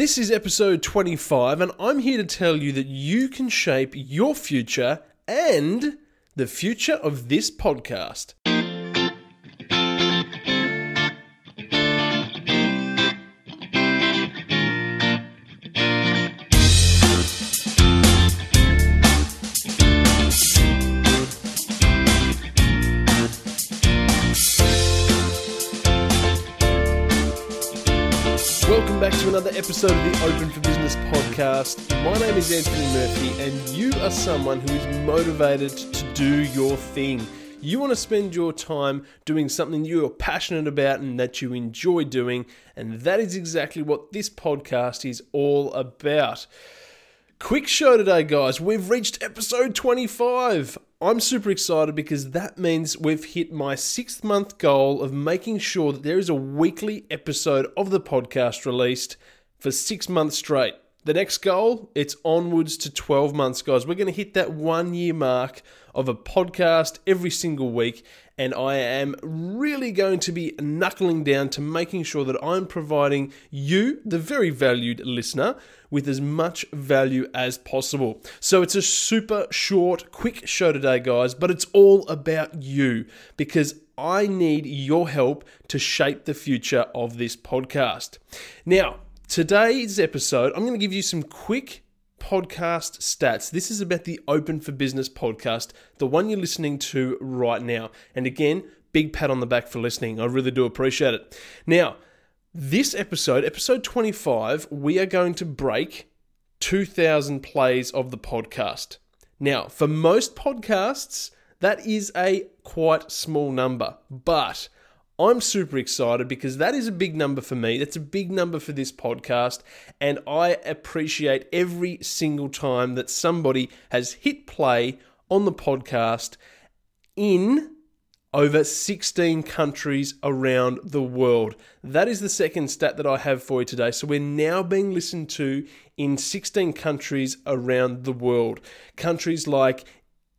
This is episode 25, and I'm here to tell you that you can shape your future and the future of this podcast. Another episode of the Open for Business podcast. My name is Anthony Murphy, and you are someone who is motivated to do your thing. You want to spend your time doing something you are passionate about and that you enjoy doing, and that is exactly what this podcast is all about. Quick show today, guys. We've reached episode 25. I'm super excited because that means we've hit my sixth month goal of making sure that there is a weekly episode of the podcast released for six months straight. The next goal, it's onwards to 12 months, guys. We're going to hit that one year mark of a podcast every single week, and I am really going to be knuckling down to making sure that I'm providing you, the very valued listener, with as much value as possible. So it's a super short, quick show today, guys, but it's all about you because I need your help to shape the future of this podcast. Now, today's episode, I'm going to give you some quick podcast stats. This is about the Open for Business podcast, the one you're listening to right now. And again, big pat on the back for listening. I really do appreciate it. Now, this episode, episode 25, we are going to break 2,000 plays of the podcast. Now, for most podcasts, that is a quite small number, but I'm super excited because that is a big number for me. That's a big number for this podcast. And I appreciate every single time that somebody has hit play on the podcast in over 16 countries around the world. That is the second stat that I have for you today. So we're now being listened to in 16 countries around the world. Countries like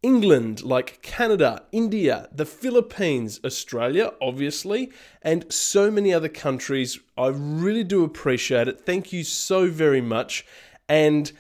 England, like Canada, India, the Philippines, Australia, obviously, and so many other countries. I really do appreciate it. Thank you so very much. And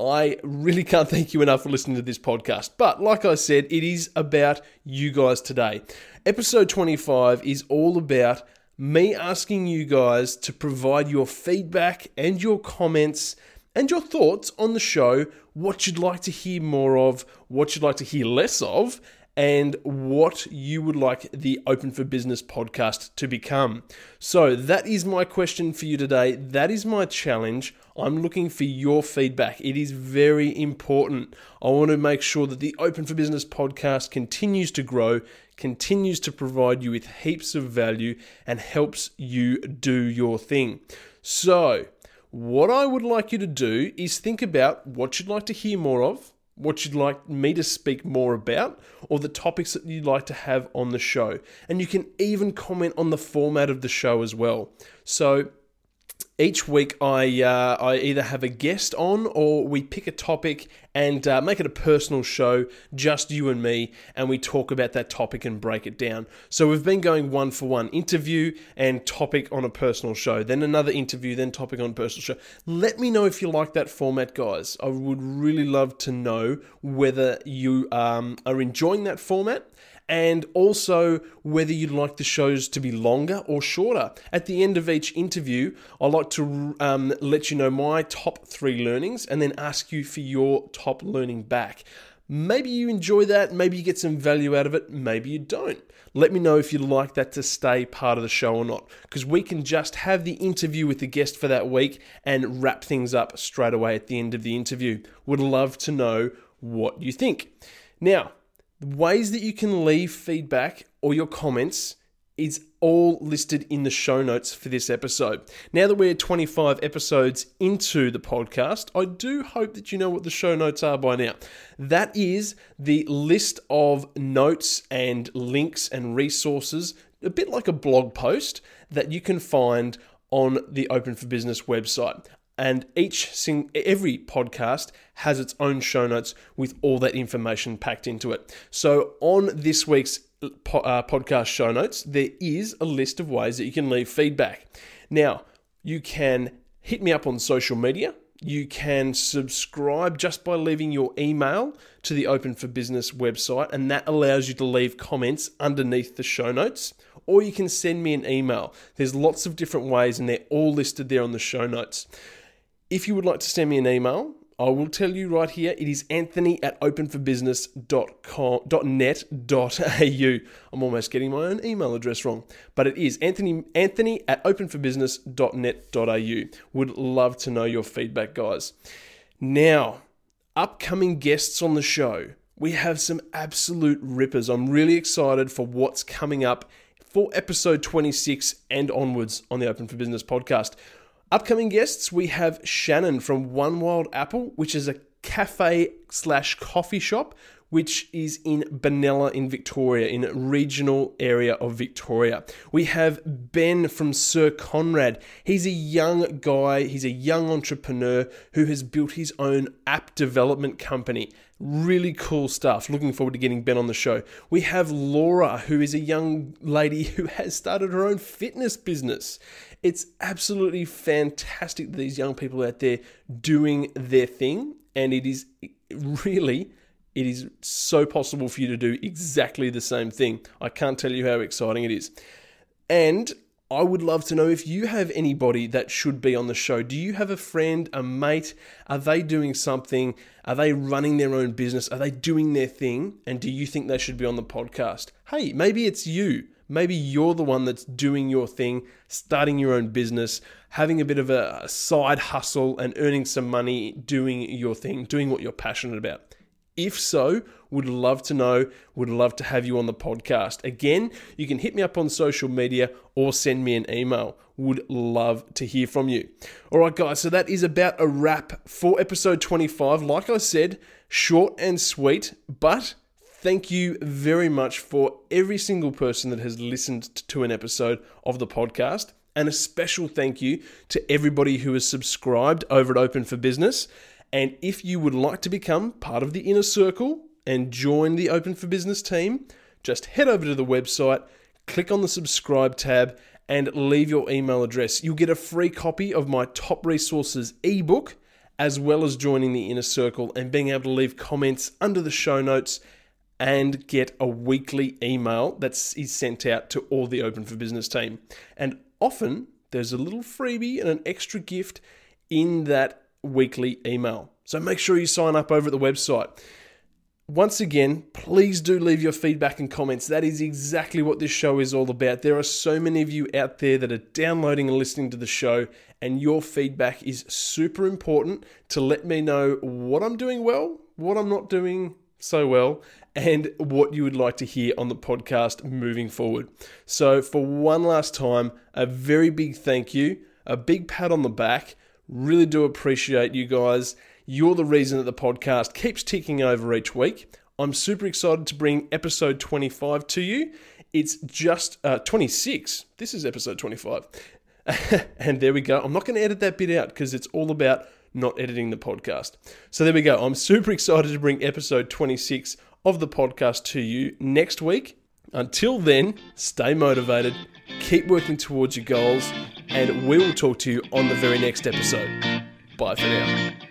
I really can't thank you enough for listening to this podcast. But like I said, it is about you guys today. Episode 25 is all about me asking you guys to provide your feedback and your comments and your thoughts on the show, what you'd like to hear more of, what you'd like to hear less of, and what you would like the Open for Business podcast to become. So, that is my question for you today. That is my challenge. I'm looking for your feedback. It is very important. I want to make sure that the Open for Business podcast continues to grow, continues to provide you with heaps of value, and helps you do your thing. So, what I would like you to do is think about what you'd like to hear more of, what you'd like me to speak more about, or the topics that you'd like to have on the show. And you can even comment on the format of the show as well. So, each week I uh, I either have a guest on or we pick a topic and uh, make it a personal show, just you and me, and we talk about that topic and break it down. So we've been going one for one interview and topic on a personal show, then another interview, then topic on personal show. Let me know if you like that format, guys. I would really love to know whether you um, are enjoying that format and also whether you'd like the shows to be longer or shorter. At the end of each interview, I like to um, let you know my top three learnings and then ask you for your top learning back. Maybe you enjoy that, maybe you get some value out of it, maybe you don't. Let me know if you'd like that to stay part of the show or not, because we can just have the interview with the guest for that week and wrap things up straight away at the end of the interview. Would love to know what you think. Now, ways that you can leave feedback or your comments is all listed in the show notes for this episode. Now that we're 25 episodes into the podcast, I do hope that you know what the show notes are by now. That is the list of notes and links and resources, a bit like a blog post that you can find on the Open for Business website and each sing every podcast has its own show notes with all that information packed into it. So on this week's po- uh, podcast show notes, there is a list of ways that you can leave feedback. Now, you can hit me up on social media. You can subscribe just by leaving your email to the Open for Business website, and that allows you to leave comments underneath the show notes. Or you can send me an email. There's lots of different ways, and they're all listed there on the show notes. If you would like to send me an email, I will tell you right here. It is anthony at openforbusiness.net.au. I'm almost getting my own email address wrong, but it is anthony, anthony at openforbusiness.net.au. Would love to know your feedback, guys. Now, upcoming guests on the show. We have some absolute rippers. I'm really excited for what's coming up for episode 26 and onwards on the Open for Business podcast. Upcoming guests, we have Shannon from One Wild Apple, which is a cafe slash coffee shop, which is in Benalla in Victoria, in a regional area of Victoria. We have Ben from Sir Conrad. He's a young guy, he's a young entrepreneur who has built his own app development company. Really cool stuff. Looking forward to getting Ben on the show. We have Laura, who is a young lady who has started her own fitness business. It's absolutely fantastic that these young people out there doing their thing, and it is really it is so possible for you to do exactly the same thing. I can't tell you how exciting it is. And I would love to know if you have anybody that should be on the show. Do you have a friend, a mate? Are they doing something? Are they running their own business? Are they doing their thing? And do you think they should be on the podcast? Hey, maybe it's you. Maybe you're the one that's doing your thing, starting your own business, having a bit of a side hustle and earning some money doing your thing, doing what you're passionate about. If so, would love to know, would love to have you on the podcast. Again, you can hit me up on social media or send me an email. Would love to hear from you. All right, guys, so that is about a wrap for episode 25. Like I said, short and sweet, but Thank you very much for every single person that has listened to an episode of the podcast. And a special thank you to everybody who has subscribed over at Open for Business. And if you would like to become part of the inner circle and join the Open for Business team, just head over to the website, click on the subscribe tab, and leave your email address. You'll get a free copy of my top resources ebook, as well as joining the inner circle and being able to leave comments under the show notes and get a weekly email that is sent out to all the Open for Business team. And often there's a little freebie and an extra gift in that weekly email. So make sure you sign up over at the website. Once again, please do leave your feedback and comments. That is exactly what this show is all about. There are so many of you out there that are downloading and listening to the show, and your feedback is super important to let me know what I'm doing well, what I'm not doing so well, and what you would like to hear on the podcast moving forward. So, for one last time, a very big thank you, a big pat on the back. Really do appreciate you guys. You're the reason that the podcast keeps ticking over each week. I'm super excited to bring episode 25 to you. It's just uh, 26. This is episode 25. and there we go. I'm not going to edit that bit out because it's all about not editing the podcast. So there we go. I'm super excited to bring episode 26 of the podcast to you next week. Until then, stay motivated, keep working towards your goals, and we will talk to you on the very next episode. Bye for now.